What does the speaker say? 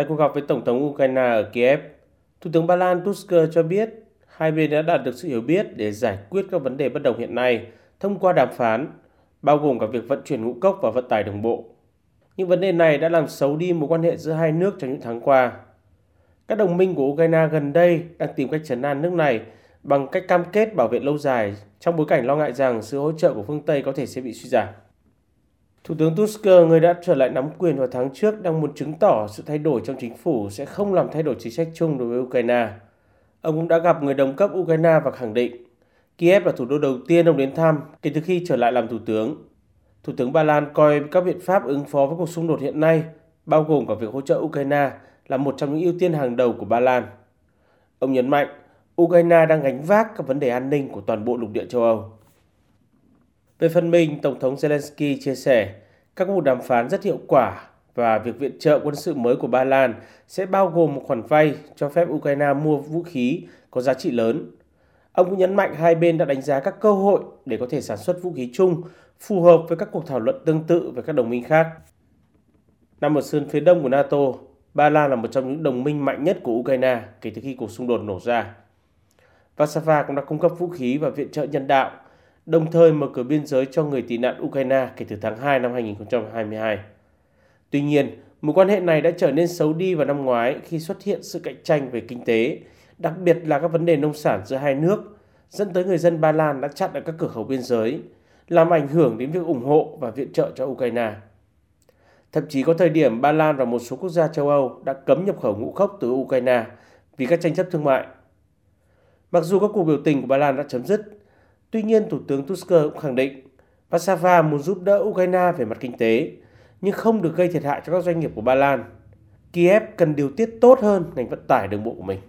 Tại cuộc gặp với Tổng thống Ukraine ở Kiev, Thủ tướng Ba Lan Tusk cho biết hai bên đã đạt được sự hiểu biết để giải quyết các vấn đề bất đồng hiện nay thông qua đàm phán, bao gồm cả việc vận chuyển ngũ cốc và vận tải đường bộ. Những vấn đề này đã làm xấu đi mối quan hệ giữa hai nước trong những tháng qua. Các đồng minh của Ukraine gần đây đang tìm cách chấn an nước này bằng cách cam kết bảo vệ lâu dài trong bối cảnh lo ngại rằng sự hỗ trợ của phương Tây có thể sẽ bị suy giảm. Thủ tướng Tusk, ờ, người đã trở lại nắm quyền vào tháng trước, đang muốn chứng tỏ sự thay đổi trong chính phủ sẽ không làm thay đổi chính sách chung đối với Ukraine. Ông cũng đã gặp người đồng cấp Ukraine và khẳng định Kiev là thủ đô đầu tiên ông đến thăm kể từ khi trở lại làm thủ tướng. Thủ tướng Ba Lan coi các biện pháp ứng phó với cuộc xung đột hiện nay, bao gồm cả việc hỗ trợ Ukraine, là một trong những ưu tiên hàng đầu của Ba Lan. Ông nhấn mạnh, Ukraine đang gánh vác các vấn đề an ninh của toàn bộ lục địa châu Âu. Về phần mình, Tổng thống Zelensky chia sẻ, các cuộc đàm phán rất hiệu quả và việc viện trợ quân sự mới của Ba Lan sẽ bao gồm một khoản vay cho phép Ukraine mua vũ khí có giá trị lớn. Ông cũng nhấn mạnh hai bên đã đánh giá các cơ hội để có thể sản xuất vũ khí chung phù hợp với các cuộc thảo luận tương tự với các đồng minh khác. Nằm ở sườn phía đông của NATO, Ba Lan là một trong những đồng minh mạnh nhất của Ukraine kể từ khi cuộc xung đột nổ ra. Warsaw cũng đã cung cấp vũ khí và viện trợ nhân đạo, đồng thời mở cửa biên giới cho người tị nạn Ukraine kể từ tháng 2 năm 2022. Tuy nhiên, mối quan hệ này đã trở nên xấu đi vào năm ngoái khi xuất hiện sự cạnh tranh về kinh tế, đặc biệt là các vấn đề nông sản giữa hai nước, dẫn tới người dân Ba Lan đã chặn ở các cửa khẩu biên giới, làm ảnh hưởng đến việc ủng hộ và viện trợ cho Ukraine. Thậm chí có thời điểm Ba Lan và một số quốc gia châu Âu đã cấm nhập khẩu ngũ cốc từ Ukraine vì các tranh chấp thương mại. Mặc dù các cuộc biểu tình của Ba Lan đã chấm dứt, tuy nhiên Thủ tướng Tusk cũng khẳng định Warsaw muốn giúp đỡ Ukraine về mặt kinh tế, nhưng không được gây thiệt hại cho các doanh nghiệp của Ba Lan. Kiev cần điều tiết tốt hơn ngành vận tải đường bộ của mình.